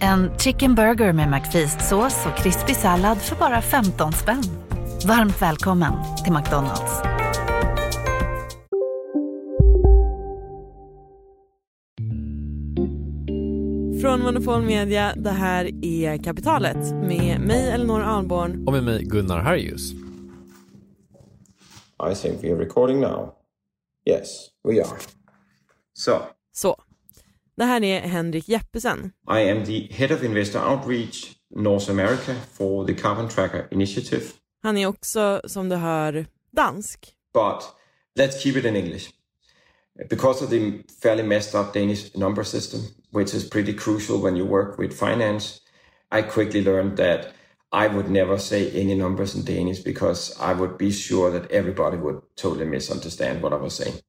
En chicken burger med McFeast-sås och krispig sallad för bara 15 spänn. Varmt välkommen till McDonalds. Från Monopol Media, det här är Kapitalet med mig Elinor Alborn. Och med mig Gunnar Harjus. I think we are recording now. Yes, we are. So, Så, det här är Henrik Jeppesen. I am the head of investor outreach North America for the Carbon Tracker Initiative. Han är också, som du hör, dansk. But let's keep it in English. Because of the fairly messed up Danish number system, which is pretty crucial when you work with finance, I quickly learned that I would never say any numbers in Danish because I would be sure that everybody would totally misunderstand what I was saying.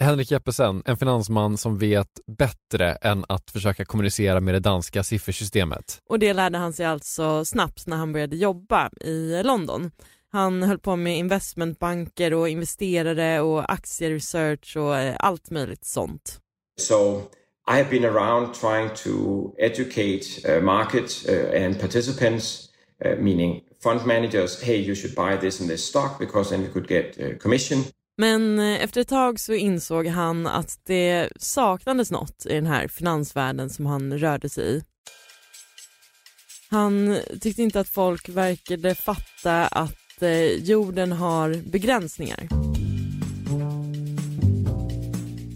Henrik Jeppesen, en finansman som vet bättre än att försöka kommunicera med det danska siffersystemet. Och det lärde han sig alltså snabbt när han började jobba i London. Han höll på med investmentbanker och investerare och aktieresearch och eh, allt möjligt sånt. So I have been around trying to educate uh, market uh, and participants, uh, meaning fund managers, hey, you should buy this and this stock because then you could get uh, commission. Men eh, efter ett tag så insåg han att det saknades något i den här finansvärlden som han rörde sig i. Han tyckte inte att folk verkade fatta att eh, jorden har begränsningar.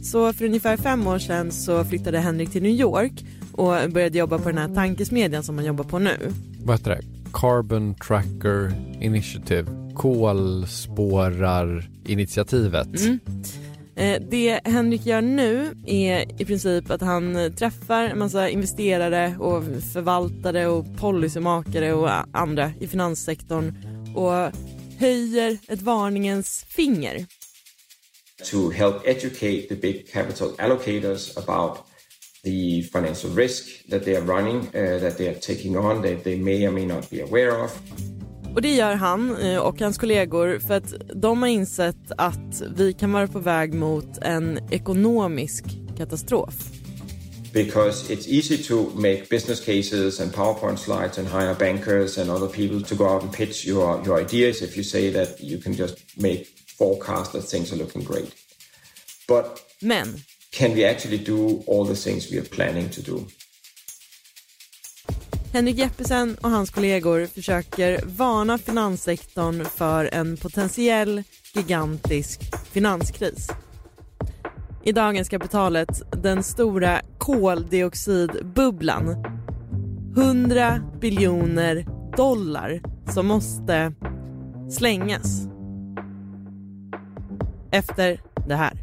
Så för ungefär fem år sedan så flyttade Henrik till New York och började jobba på den här tankesmedjan som han jobbar på nu. Vad heter det? Carbon Tracker Initiative. Kolspårarinitiativet. Mm. Eh, Det Henrik gör nu är i princip att han träffar en massa investerare och förvaltare och policymakare och andra i finanssektorn och höjer ett varningens finger. to help educate the big capital allocators about the financial risk that they are running, uh, that they are taking on, that they may or may not be aware of. Och det gör han eh, och hans kollegor för att de har insett att vi kan vara på väg mot en ekonomisk katastrof. Because it's easy to make business cases and PowerPoint slides and hire bankers and other people to go out and pitch your, your ideas if you say that you can just make forecasts that things are looking great. But Men can we actually do all the things we are planning to do? Henrik Jeppesen och hans kollegor försöker varna finanssektorn för en potentiell gigantisk finanskris. I dagens kapitalet den stora koldioxidbubblan. 100 biljoner dollar som måste slängas. Efter det här.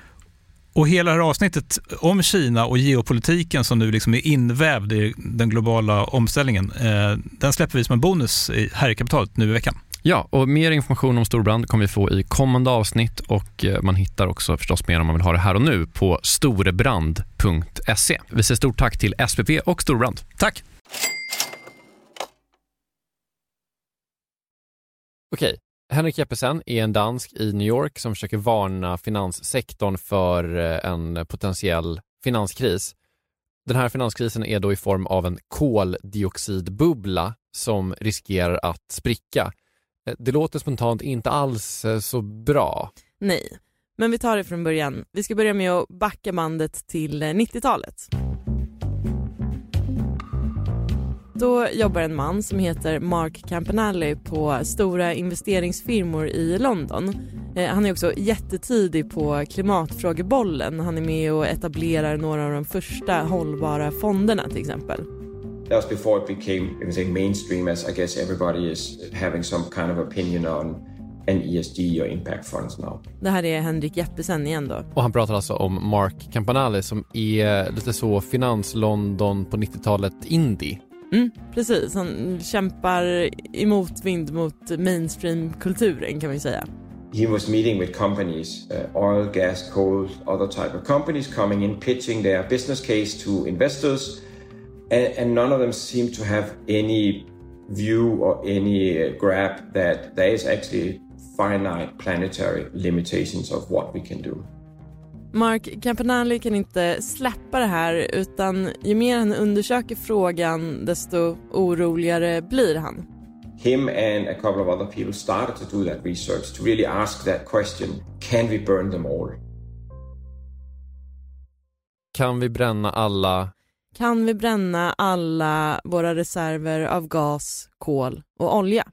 Och hela det här avsnittet om Kina och geopolitiken som nu liksom är invävd i den globala omställningen, eh, den släpper vi som en bonus här i kapitalet nu i veckan. Ja, och mer information om storbrand kommer vi få i kommande avsnitt och eh, man hittar också förstås mer om man vill ha det här och nu på storebrand.se. Vi säger stort tack till SPP och Storbrand. Tack! Okej, Henrik Jeppesen är en dansk i New York som försöker varna finanssektorn för eh, en potentiell finanskris. Den här finanskrisen är då i form av en koldioxidbubbla som riskerar att spricka. Eh, det låter spontant inte alls eh, så bra. Nej, men vi tar det från början. Vi ska börja med att backa bandet till 90-talet. Då jobbar en man som heter Mark Campanelli på stora investeringsfirmor i London. Eh, han är också jättetidig på klimatfrågebollen. Han är med och etablerar några av de första hållbara fonderna till exempel. That was before it became say mainstream as I guess everybody is having some kind of opinion on an ESG or impact funds now. Det här är Henrik Jeppesen igen då. Och han pratar alltså om Mark Campanelli som är lite så finans-London på 90-talet indie. Mm, precis, han kämpar emot vind mot mainstream-kulturen kan vi säga. He was meeting with companies, uh, oil, gas, coal, other type of companies coming in pitching their business case to investors and, and none of them seem to have any view or any uh, grab that there is actually finite planetary limitations of what we can do. Mark Campanelli kan inte släppa det här utan ju mer han undersöker frågan desto oroligare blir han. Him and a couple of other people started to do that research to really ask that question, can we burn them all? Kan vi bränna alla? Kan vi bränna alla våra reserver av gas, kol och olja?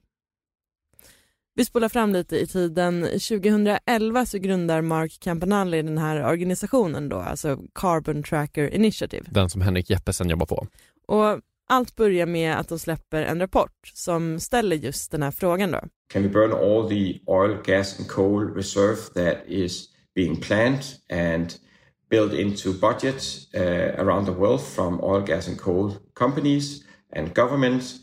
Vi spolar fram lite i tiden. 2011 så grundar Mark Campanelli den här organisationen då, alltså Carbon Tracker Initiative. Den som Henrik Jeppesen jobbar på. Och allt börjar med att de släpper en rapport som ställer just den här frågan då. Can we burn all the oil, gas and coal reserve that is being planned and built into budgets uh, around the world from oil, gas and coal companies and governments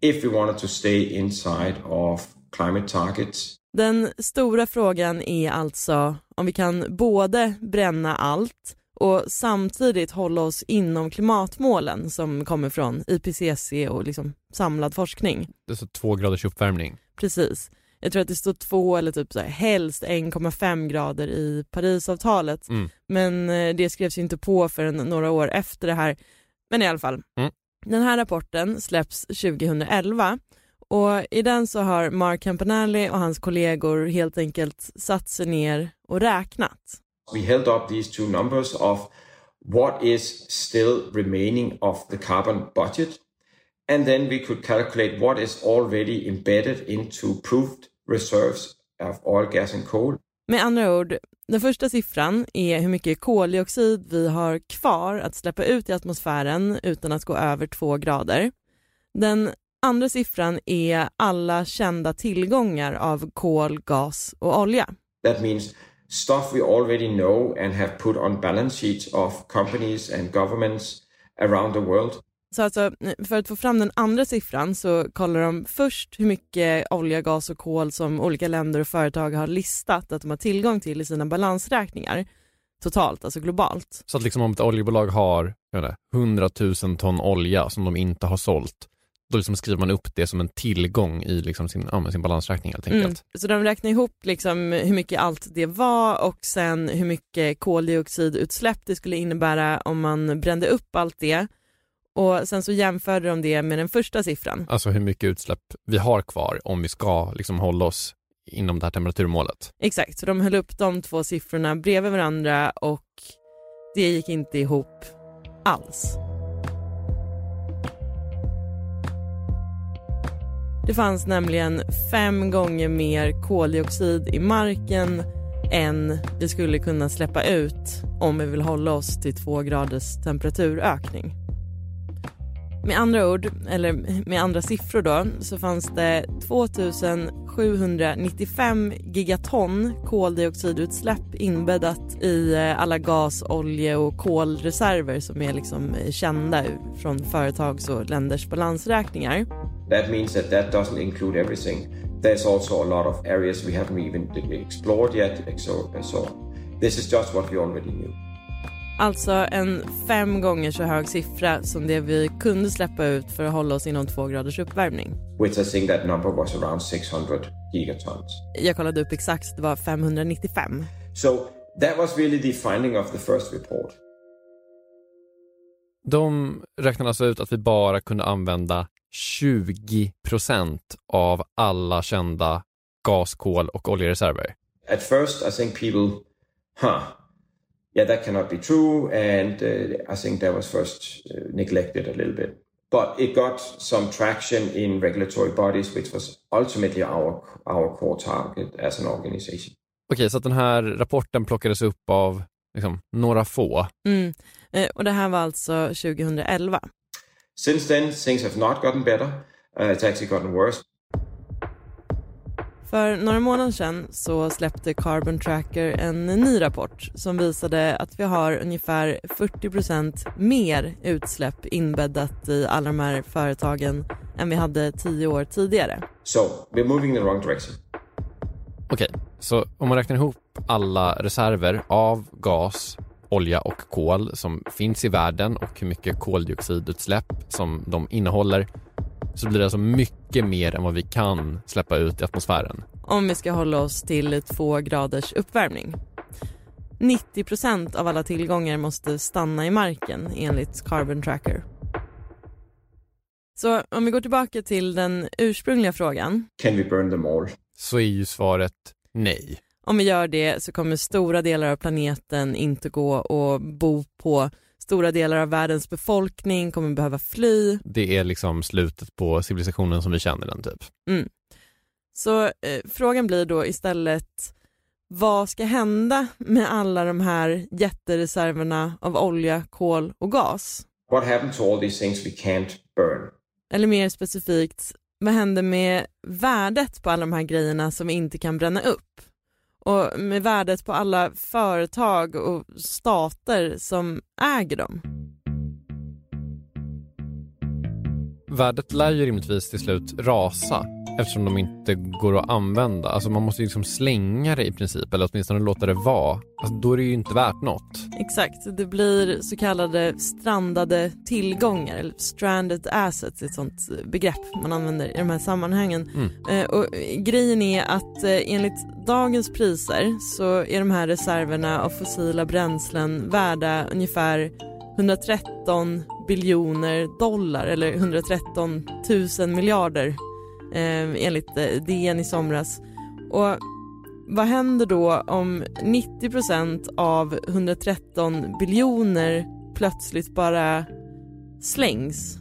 if we wanted to stay inside of climate targets. Den stora frågan är alltså om vi kan både bränna allt och samtidigt hålla oss inom klimatmålen som kommer från IPCC och liksom samlad forskning. Det är så två graders uppvärmning. Precis. Jag tror att det står två eller typ så här, helst 1,5 grader i Parisavtalet. Mm. Men eh, det skrevs ju inte på förrän några år efter det här. Men i alla fall. Mm. Den här rapporten släpps 2011 och i den så har Mark Campanelli och hans kollegor helt enkelt satt sig ner och räknat. We held up these two numbers of what is still remaining of the carbon budget and then we could calculate what is already embedded into proved reserves of oil, gas and coal. Med andra ord, den första siffran är hur mycket koldioxid vi har kvar att släppa ut i atmosfären utan att gå över två grader. Den andra siffran är alla kända tillgångar av kol, gas och olja. That means stuff we already know and have put on balance sheets of companies and governments around the world. Så alltså, för att få fram den andra siffran så kollar de först hur mycket olja, gas och kol som olika länder och företag har listat att de har tillgång till i sina balansräkningar totalt, alltså globalt. Så att liksom om ett oljebolag har jag vet inte, 100 000 ton olja som de inte har sålt, då liksom skriver man upp det som en tillgång i liksom sin, ja, sin balansräkning helt enkelt. Mm. Så de räknar ihop liksom hur mycket allt det var och sen hur mycket koldioxidutsläpp det skulle innebära om man brände upp allt det. Och sen så jämförde de det med den första siffran. Alltså hur mycket utsläpp vi har kvar om vi ska liksom hålla oss inom det här temperaturmålet. Exakt, så de höll upp de två siffrorna bredvid varandra och det gick inte ihop alls. Det fanns nämligen fem gånger mer koldioxid i marken än vi skulle kunna släppa ut om vi vill hålla oss till två graders temperaturökning. Med andra ord, eller med andra siffror då, så fanns det 2795 gigaton koldioxidutsläpp inbäddat i eh, alla gas, olje och kolreserver som är liksom eh, kända från företags och länders balansräkningar. That means that that doesn't include everything. There's also a lot of areas we haven't even explored yet. So, so this is just what we already knew. Alltså en fem gånger så hög siffra som det vi kunde släppa ut för att hålla oss inom två graders uppvärmning. Which I think that number was around 600 gigatons. Jag kollade upp exakt, det var 595. So that was really the finding of the first report. De räknade alltså ut att vi bara kunde använda 20% av alla kända gas, kol och oljereserver. At first I think people, huh, yeah, that cannot be true. And uh, I think that was first uh, neglected a little bit. But it got some traction in regulatory bodies, which was ultimately our, our core target as an organization. Okej, okay, så att den här rapporten plockades upp av liksom, några få. Mm. Eh, och det här var alltså 2011. Since then things have not gotten better. Uh, it's actually gotten worse. För några månader sedan så släppte Carbon Tracker en ny rapport som visade att vi har ungefär 40% mer utsläpp inbäddat i alla de här företagen än vi hade tio år tidigare. So, we're moving in the wrong direction. Okej, okay, så om man räknar ihop alla reserver av gas, olja och kol som finns i världen och hur mycket koldioxidutsläpp som de innehåller så blir det alltså mycket mer än vad vi kan släppa ut i atmosfären. Om vi ska hålla oss till två graders uppvärmning. 90 procent av alla tillgångar måste stanna i marken enligt Carbon Tracker. Så om vi går tillbaka till den ursprungliga frågan. Can we burn them all? Så är ju svaret nej. Om vi gör det så kommer stora delar av planeten inte gå att bo på Stora delar av världens befolkning kommer behöva fly. Det är liksom slutet på civilisationen som vi känner den typ. Mm. Så eh, frågan blir då istället, vad ska hända med alla de här jättereserverna av olja, kol och gas? What happens to all these things we can't burn? Eller mer specifikt, vad händer med värdet på alla de här grejerna som vi inte kan bränna upp? Och med värdet på alla företag och stater som äger dem. Värdet lär ju rimligtvis till slut rasa eftersom de inte går att använda. Alltså man måste ju liksom slänga det i princip eller åtminstone låta det vara. Alltså då är det ju inte värt något. Exakt, det blir så kallade strandade tillgångar eller stranded assets, ett sånt begrepp man använder i de här sammanhangen. Mm. Eh, och grejen är att eh, enligt dagens priser så är de här reserverna av fossila bränslen värda ungefär 113 biljoner dollar eller 113 000 miljarder eh, enligt DN i somras. Och vad händer då om 90% av 113 biljoner plötsligt bara slängs?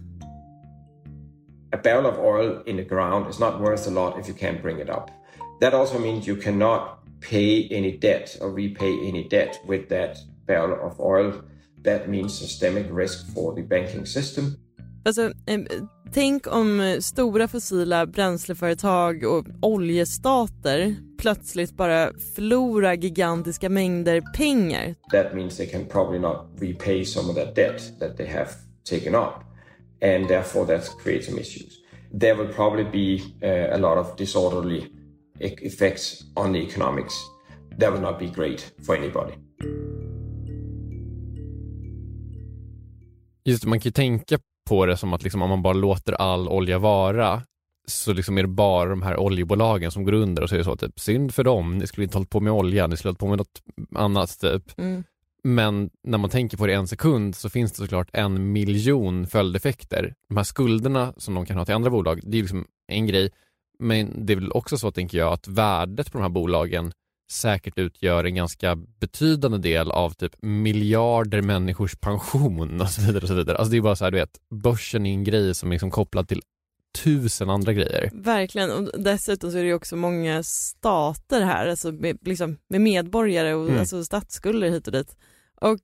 A barrel of oil in the ground is not worth a lot if you can't bring it up. That also means you cannot pay any debt or repay any debt with that barrel of oil. That means systemic risk for the banking system. Alltså, tänk om stora fossila bränsleföretag och oljestater plötsligt bara förlorar gigantiska mängder pengar. That means they can probably not repay some of that debt that they have taken up and therefore that creates some issues. There will probably be uh, a lot of disorderly e-, effects on the economics. That will not be great for anybody. Just man kan ju tänka på det som att liksom, om man bara låter all olja vara så liksom är det bara de här oljebolagen som går under och så är det så typ synd för dem, ni skulle inte hållit på med olja, ni skulle hållit på med något annat typ. Mm. Men när man tänker på det en sekund så finns det såklart en miljon följdeffekter. De här skulderna som de kan ha till andra bolag, det är liksom en grej. Men det är väl också så, tänker jag, att värdet på de här bolagen säkert utgör en ganska betydande del av typ miljarder människors pension och så vidare. Och så vidare. Alltså det är bara så här, du vet, börsen är en grej som är liksom kopplad till tusen andra grejer. Verkligen, och dessutom så är det också många stater här, alltså med, liksom, med medborgare och mm. alltså statsskulder hit och dit. Och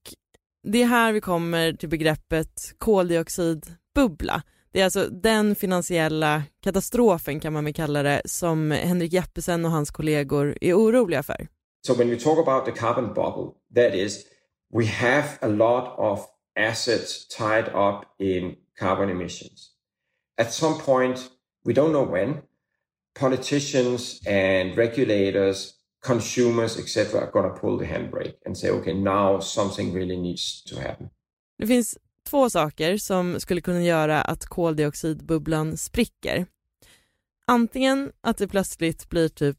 det är här vi kommer till begreppet koldioxidbubbla. Det är alltså den finansiella katastrofen kan man väl kalla det som Henrik Jeppesen och hans kollegor är oroliga för. So when we talk about the carbon bubble, that is we have a lot of assets tied up in carbon emissions. At some point, we don't know when, politicians and regulators, consumers, etc., are going to pull the handbrake and say, okay, now something really needs to happen. Det finns två saker som skulle kunna göra att koldioxidbubblan spricker. Antingen att det plötsligt blir typ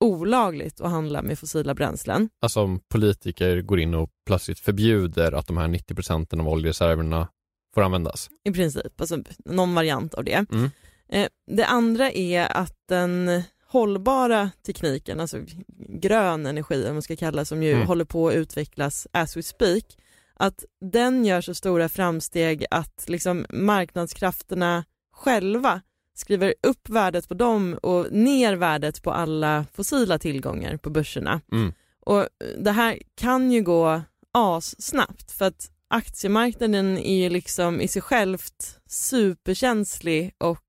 olagligt att handla med fossila bränslen. Alltså om politiker går in och plötsligt förbjuder att de här 90 procenten av oljereserverna får användas. I princip, alltså någon variant av det. Mm. Eh, det andra är att den hållbara tekniken, alltså grön energi om man ska kalla som ju Mm. håller på att utvecklas as we speak, att den gör så stora framsteg att liksom marknadskrafterna själva skriver upp värdet på dem och ner värdet på alla fossila tillgångar på börserna. Mm. Och det här kan ju gå assnabbt för att aktiemarknaden är ju liksom i sig självt superkänslig och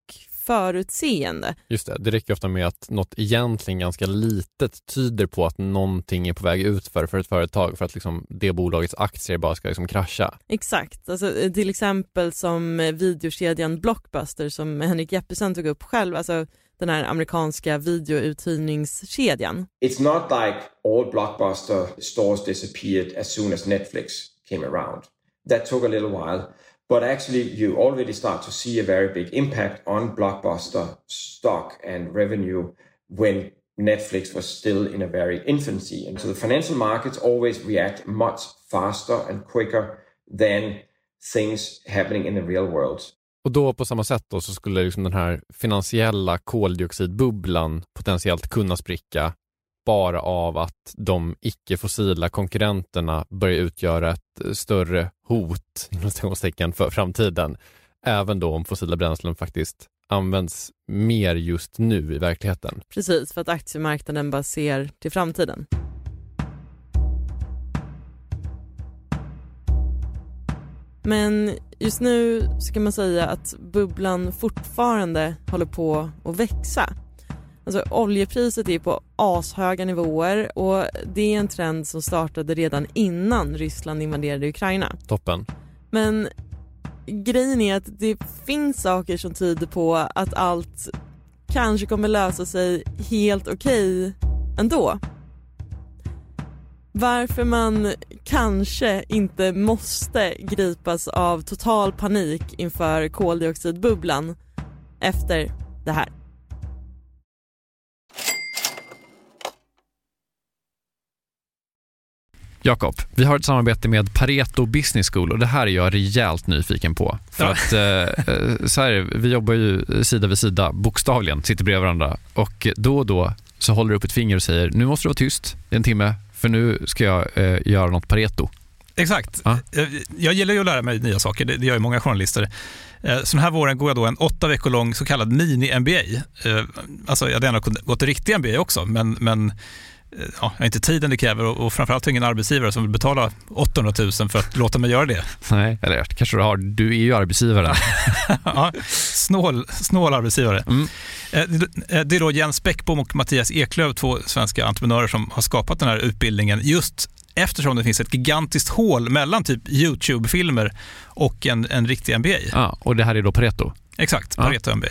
förutseende. Just det, det räcker ofta med att något egentligen ganska litet tyder på att någonting är på väg utför för ett företag för att liksom det bolagets aktier bara ska liksom krascha. Exakt, alltså, eh, till exempel som eh, videokedjan Blockbuster som Henrik Jeppesen tog upp själv, alltså den här amerikanska videouthyrningskedjan. It's not like all blockbuster stores disappeared as soon as Netflix came around. That took a little while. But actually, you already start to see a very big impact on blockbuster stock and revenue when Netflix was still in a very infancy. And so the financial markets always react much faster and quicker than things happening in the real world. Och då på samma sätt då så skulle liksom den här finansiella koldioxidbubblan potentiellt kunna spricka bara av att de icke-fossila konkurrenterna börjar utgöra ett större hot för framtiden. Även då om fossila bränslen faktiskt används mer just nu i verkligheten. Precis, för att aktiemarknaden bara ser till framtiden. Men just nu så kan man säga att bubblan fortfarande håller på att växa. Alltså oljepriset är på ashöga nivåer och det är en trend som startade redan innan Ryssland invaderade Ukraina. Toppen. Men grejen är att det finns saker som tyder på att allt kanske kommer lösa sig helt okej ändå. Varför man kanske inte måste gripas av total panik inför koldioxidbubblan efter det här. Jakob, vi har ett samarbete med Pareto Business School och det här är jag rejält nyfiken på. För Ja. att eh, eh, så här, vi jobbar ju sida vid sida, bokstavligen, sitter bredvid varandra och då och då så håller du upp ett finger och säger nu måste du vara tyst i en timme för nu ska jag eh, göra något Pareto. Exakt. Ja. Eh, Jag gillar ju att lära mig nya saker, det gör ju många journalister. Eh, Så den här våren går jag då en åtta veckor lång så kallad mini-MBA. Eh, Alltså jag hade gärna kunnat gått en riktig MBA också, men, men ja, jag har inte tiden det kräver och, och framförallt ingen arbetsgivare som vill betala 800 000 för att låta mig göra det. Nej, eller kanske du har, du är ju arbetsgivaren. ja, snål, snål arbetsgivare. Mm. Eh, det- eh, Det är då Jens Bäckbom och Mattias Eklöf, två svenska entreprenörer som har skapat den här utbildningen just eftersom det finns ett gigantiskt hål mellan typ YouTube-filmer och en, en riktig MBA. Ja, och det här är då Pareto. Exakt, Ja. Pareto MBA.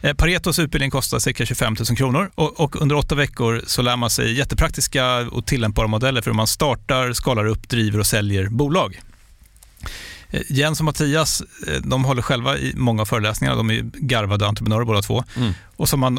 Eh, Paretos utbildning kostar cirka 25 000 kronor och, och under åtta veckor så lär man sig jättepraktiska och tillämpbara modeller för hur man startar, skalar upp, driver och säljer bolag. Eh, Jens och Mattias eh, de håller själva i många av föreläsningarna. De är garvade entreprenörer båda två. Mm. Och har man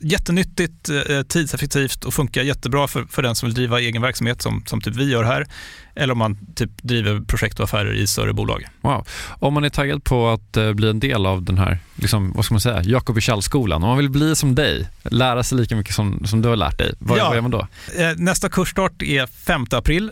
Jättenyttigt, eh, tidseffektivt och funkar jättebra för, för den som vill driva egen verksamhet som, som typ vi gör här. Eller om man typ driver projekt och affärer i större bolag. Wow. Om man är taggad på att eh, bli en del av den här, liksom, vad ska man säga, Jakob skolan om man vill bli som dig, lära sig lika mycket som, som du har lärt dig, vad, Ja. vad gör man då? Eh, Nästa kursstart är 5 april.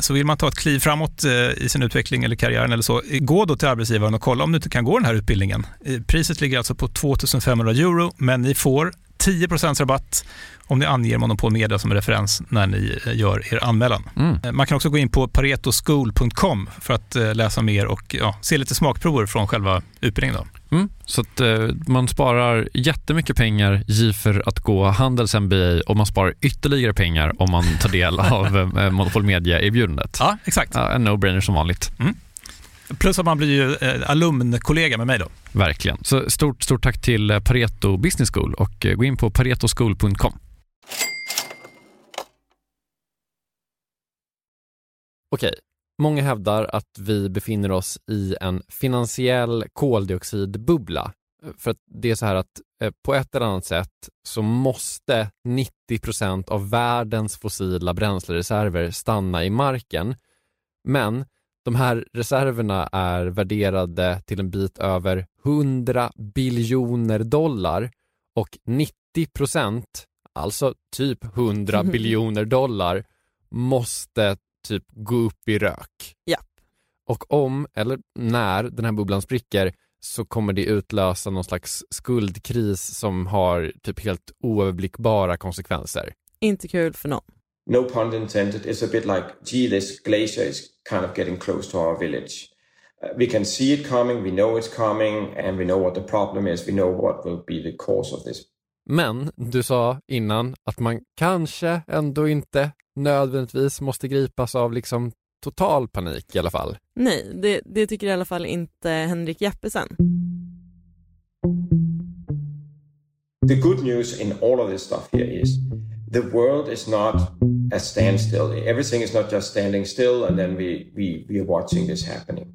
Så vill man ta ett kliv framåt i sin utveckling eller karriären eller så, gå då till arbetsgivaren och kolla om du inte kan gå den här utbildningen. Priset ligger alltså på 2500 euro, men ni får 10% rabatt om ni anger Monopol Media som referens när ni eh, gör er anmälan. Mm. Eh, Man kan också gå in på paretoschool.com för att eh, läsa mer och ja, se lite smakprover från själva utbildningen. Då. Mm. Så att eh, man sparar jättemycket pengar för att gå Handels MBA och man sparar ytterligare pengar om man tar del av eh, Monopol Media-erbjudandet. Ja, exakt. Ja, en no-brainer som vanligt. Plus att man blir ju eh, alumnkollega med mig då. Verkligen. Så stort, stort tack till eh, Pareto Business School och eh, gå in på paretoschool.com. Okej, många hävdar att vi befinner oss i en finansiell koldioxidbubbla. För att det är så här att på ett eller annat sätt så måste 90% av världens fossila bränslereserver stanna i marken. Men de här reserverna är värderade till en bit över 100 biljoner dollar och 90% alltså typ 100 biljoner dollar, måste typ gå upp i rök. Japp. Och om, eller när, den här bubblan spricker så kommer det utlösa någon slags skuldkris som har typ helt oöverblickbara konsekvenser. Inte kul för någon. No pun intended. It's a bit like, gee, this glacier is kind of getting close to our village. Uh, we can see it coming, we know it's coming, and we know what the problem is. We know what will be the cause of this. Men du sa innan att man kanske ändå inte nödvändigtvis måste gripas av liksom total panik i alla fall. Nej, det, det tycker i alla fall inte Henrik Jeppesen. The good news in all of this stuff here is the world is not a standstill. Everything is not just standing still and then we, we, we are watching this happening.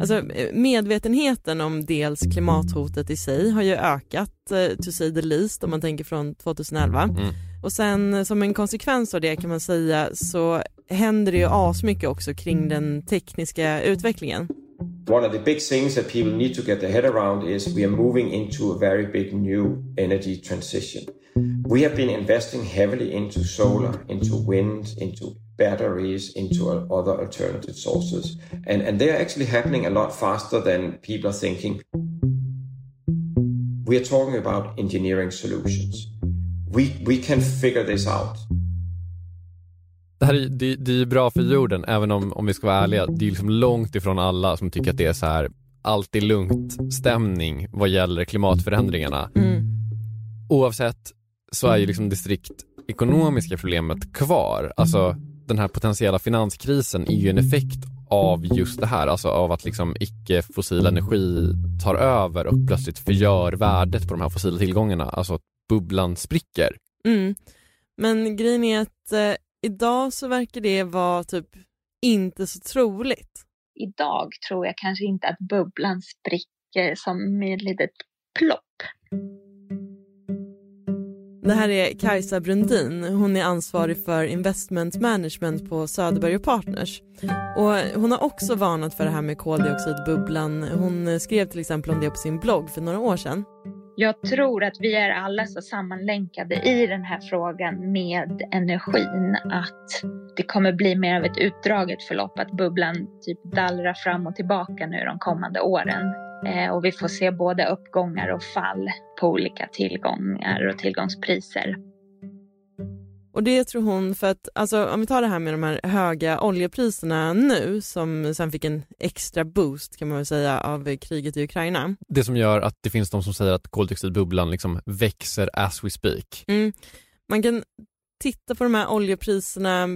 Alltså eh, medvetenheten om dels klimathotet i sig har ju ökat, eh, to say the least, om man tänker från 2011. Mm. Och sen eh, som en konsekvens av det kan man säga så händer det ju asmycket också kring den tekniska utvecklingen. One of the big things that people need to get their head around is we are moving into a very big new energy transition. We have been investing heavily into solar, into wind, into batteries, into other alternative sources. And, and they're actually happening a lot faster than people are thinking. We are talking about engineering solutions. We, we can figure this out. Det här är, det, det är bra för jorden, även om, om vi ska vara ärliga, det är liksom långt ifrån alla som tycker att det är så här alltid lugnt stämning vad gäller klimatförändringarna. Mm. Oavsett så är ju liksom det strikt ekonomiska problemet kvar. Alltså den här potentiella finanskrisen är ju en effekt av just det här, alltså av att liksom icke-fossil energi tar över och plötsligt förgör värdet på de här fossila tillgångarna, alltså att bubblan spricker. Mm. Men grejen är att eh, idag så verkar det vara typ inte så troligt. Idag tror jag kanske inte att bubblan spricker som med ett litet plopp. Det här är Kajsa Brundin. Hon är ansvarig för investment management på Söderberg Partners. Och hon har också varnat för det här med koldioxidbubblan. Hon skrev till exempel om det på sin blogg för några år sedan. Jag tror att vi är alla så sammanlänkade i den här frågan med energin att det kommer bli mer av ett utdraget förlopp, att bubblan typ dallrar fram och tillbaka nu de kommande åren. Eh, och vi får se både uppgångar och fall på olika tillgångar och tillgångspriser. Och det tror hon för att, alltså om vi tar det här med de här höga oljepriserna nu som sen fick en extra boost kan man väl säga av kriget i Ukraina. Det som gör att det finns de som säger att koldioxidbubblan liksom växer as we speak. Mm. Man kan titta på de här oljepriserna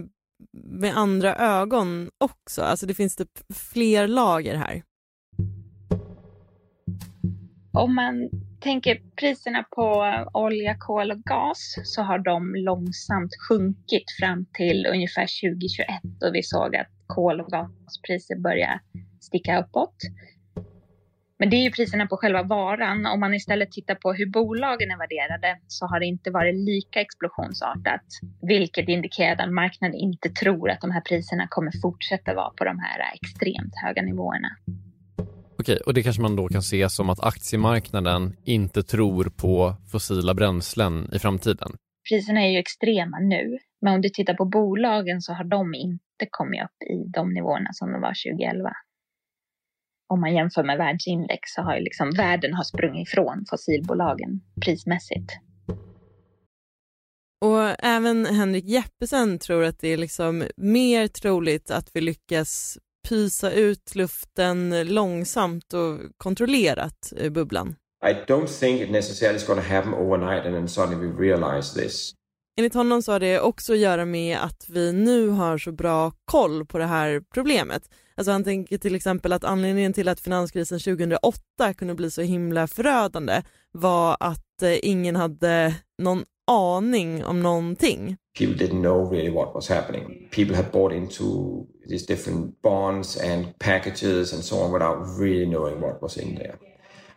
med andra ögon också, alltså det finns typ fler lager här. Om man tänker priserna på olja, kol och gas så har de långsamt sjunkit fram till ungefär 2021 och vi såg att kol och gaspriser börjar sticka uppåt. Men det är ju priserna på själva varan. Om man istället tittar på hur bolagen är värderade så har det inte varit lika explosionsartat. Vilket indikerar att marknaden inte tror att de här priserna kommer fortsätta vara på de här extremt höga nivåerna. Okej, och det kanske man då kan se som att aktiemarknaden inte tror på fossila bränslen i framtiden. Priserna är ju extrema nu, men om du tittar på bolagen så har de inte kommit upp i de nivåerna som de var 2011. Om man jämför med världsindex så har ju liksom världen har sprungit ifrån fossilbolagen prismässigt. Och även Henrik Jeppesen tror att det är liksom mer troligt att vi lyckas pysa ut luften långsamt och kontrollerat ur bubblan. I don't think it necessarily is going to happen overnight and then suddenly we realize this. Enligt honom så har det också att göra med att vi nu har så bra koll på det här problemet. Alltså han tänker till exempel att anledningen till att finanskrisen 2008 kunde bli så himla förödande var att eh, ingen hade någon aning om någonting. People didn't know really what was happening. People had bought into these different bonds and packages and so on without really knowing what was in there.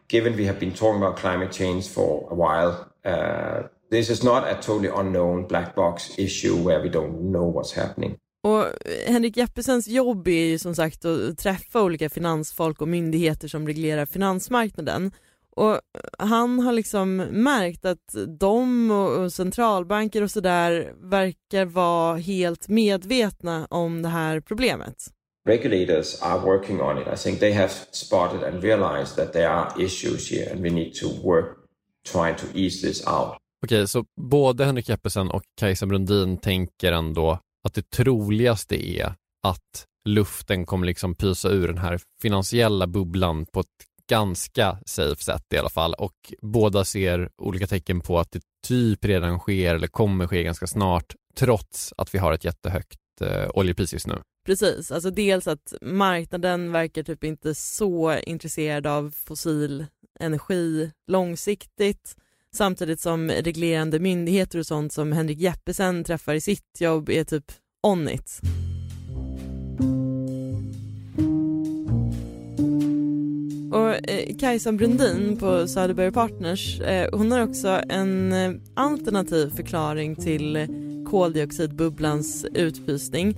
Given we have been talking about climate change for a while, uh, this is not a totally unknown black box issue where we don't know what's happening. Och Henrik Jeppesens jobb är ju som sagt att träffa olika finansfolk och myndigheter som reglerar finansmarknaden. Och han har liksom märkt att de och centralbanker och sådär verkar vara helt medvetna om det här problemet. Regulators are working on it. I think they have spotted and realized that there are issues here and we need to work trying to ease this out. Okej, så både Henrik Jeppesen och Kajsa Brundin tänker ändå att det troligaste är att luften kommer liksom pysa ur den här finansiella bubblan på ett ganska safe sätt i alla fall och båda ser olika tecken på att det typ redan sker eller kommer ske ganska snart trots att vi har ett jättehögt eh, oljepris just nu. Precis, alltså dels att marknaden verkar typ inte så intresserad av fossil energi långsiktigt samtidigt som reglerande myndigheter och sånt som Henrik Jeppesen träffar i sitt jobb är typ on it. Och eh, Kajsa Brundin på Söderberg Partners, eh, hon har också en eh, alternativ förklaring till koldioxidbubblans utpysning.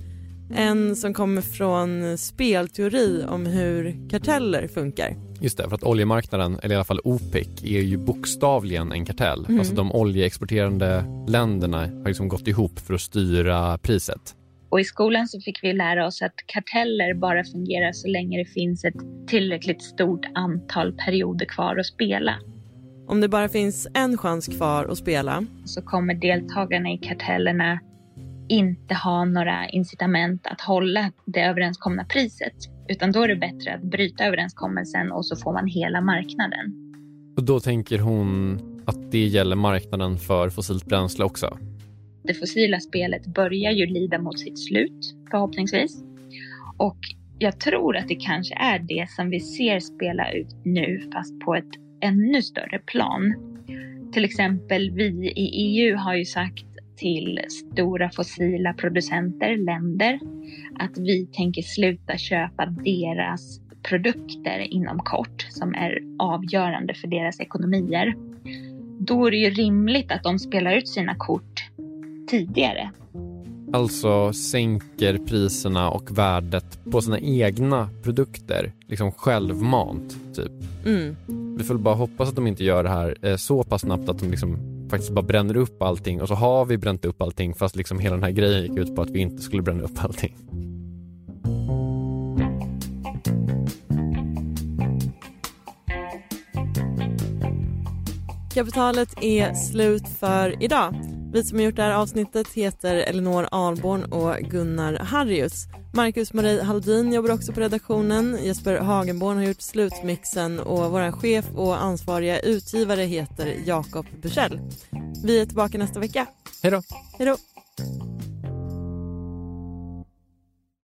En som kommer från spelteori om hur karteller funkar. Just det, för att oljemarknaden, eller i alla fall OPEC, är ju bokstavligen en kartell. Mm. Alltså de oljeexporterande länderna har liksom gått ihop för att styra priset. Och i skolan så fick vi lära oss att karteller bara fungerar så länge det finns ett tillräckligt stort antal perioder kvar att spela. Om det bara finns en chans kvar att spela Så kommer deltagarna i kartellerna inte ha några incitament att hålla det överenskomna priset. Utan då är det bättre att bryta överenskommelsen och så får man hela marknaden. Och då tänker hon att det gäller marknaden för fossilt bränsle också. Det fossila spelet börjar ju lida mot sitt slut, förhoppningsvis. Och jag tror att det kanske är det som vi ser spela ut nu, fast på ett ännu större plan. Till exempel vi i EU har ju sagt till stora fossila producenter, länder, att vi tänker sluta köpa deras produkter inom kort som är avgörande för deras ekonomier. Då är det ju rimligt att de spelar ut sina kort tidigare. Alltså sänker priserna och värdet på sina egna produkter, liksom självmant, typ. Mm. Vi får bara hoppas att de inte gör det här eh, så pass snabbt att de liksom faktiskt bara bränner upp allting och så har vi bränt upp allting fast liksom hela den här grejen gick ut på att vi inte skulle bränna upp allting. Kapitalet är slut för idag. Vi som har gjort det här avsnittet heter Elinor Alborn och Gunnar Harrius. Marcus Marie Haldin jobbar också på redaktionen. Jesper Hagenborn har gjort slutmixen och vår chef och ansvariga utgivare heter Jakob Bursell. Vi är tillbaka nästa vecka. Hej då! Hej då!